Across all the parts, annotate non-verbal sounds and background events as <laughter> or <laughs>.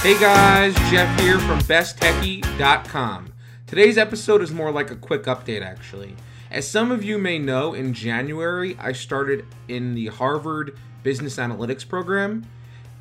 Hey guys, Jeff here from besttechie.com. Today's episode is more like a quick update actually. As some of you may know, in January I started in the Harvard Business Analytics program.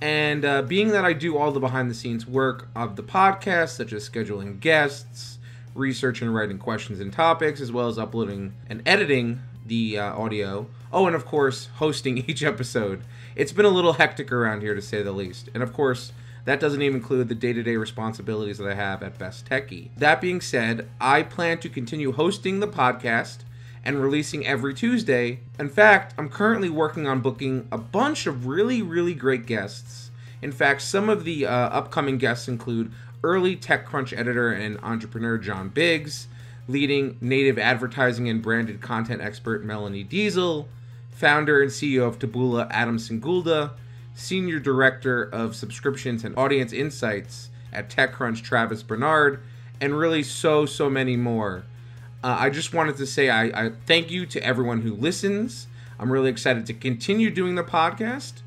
And uh, being that I do all the behind the scenes work of the podcast, such as scheduling guests, research and writing questions and topics, as well as uploading and editing the uh, audio, oh, and of course, hosting <laughs> each episode, it's been a little hectic around here to say the least. And of course, that doesn't even include the day to day responsibilities that I have at Best Techie. That being said, I plan to continue hosting the podcast and releasing every Tuesday. In fact, I'm currently working on booking a bunch of really, really great guests. In fact, some of the uh, upcoming guests include early TechCrunch editor and entrepreneur John Biggs, leading native advertising and branded content expert Melanie Deziel, founder and CEO of Taboola Adam Singolda, senior director of subscriptions and audience insights at TechCrunch Travis Bernard, and really so, so many more. Uh, I just wanted to say I, I thank you to everyone who listens. I'm really excited to continue doing the podcast,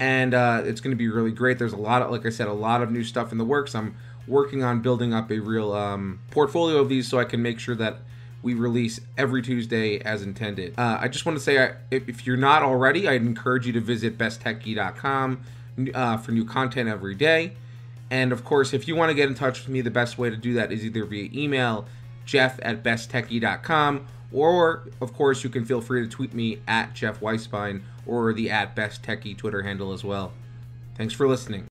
and uh, it's going to be really great. There's a lot of, like I said, a lot of new stuff in the works. I'm working on building up a real um, portfolio of these so I can make sure that we release every Tuesday as intended. Uh, I just want to say, I, if, you're not already, I'd encourage you to visit besttechie.com uh, for new content every day. And of course, if you want to get in touch with me, the best way to do that is either via email jeff at besttechie.com. Or, of course, you can feel free to tweet me at Jeff Weisbein or the at Best Techie Twitter handle as well. Thanks for listening.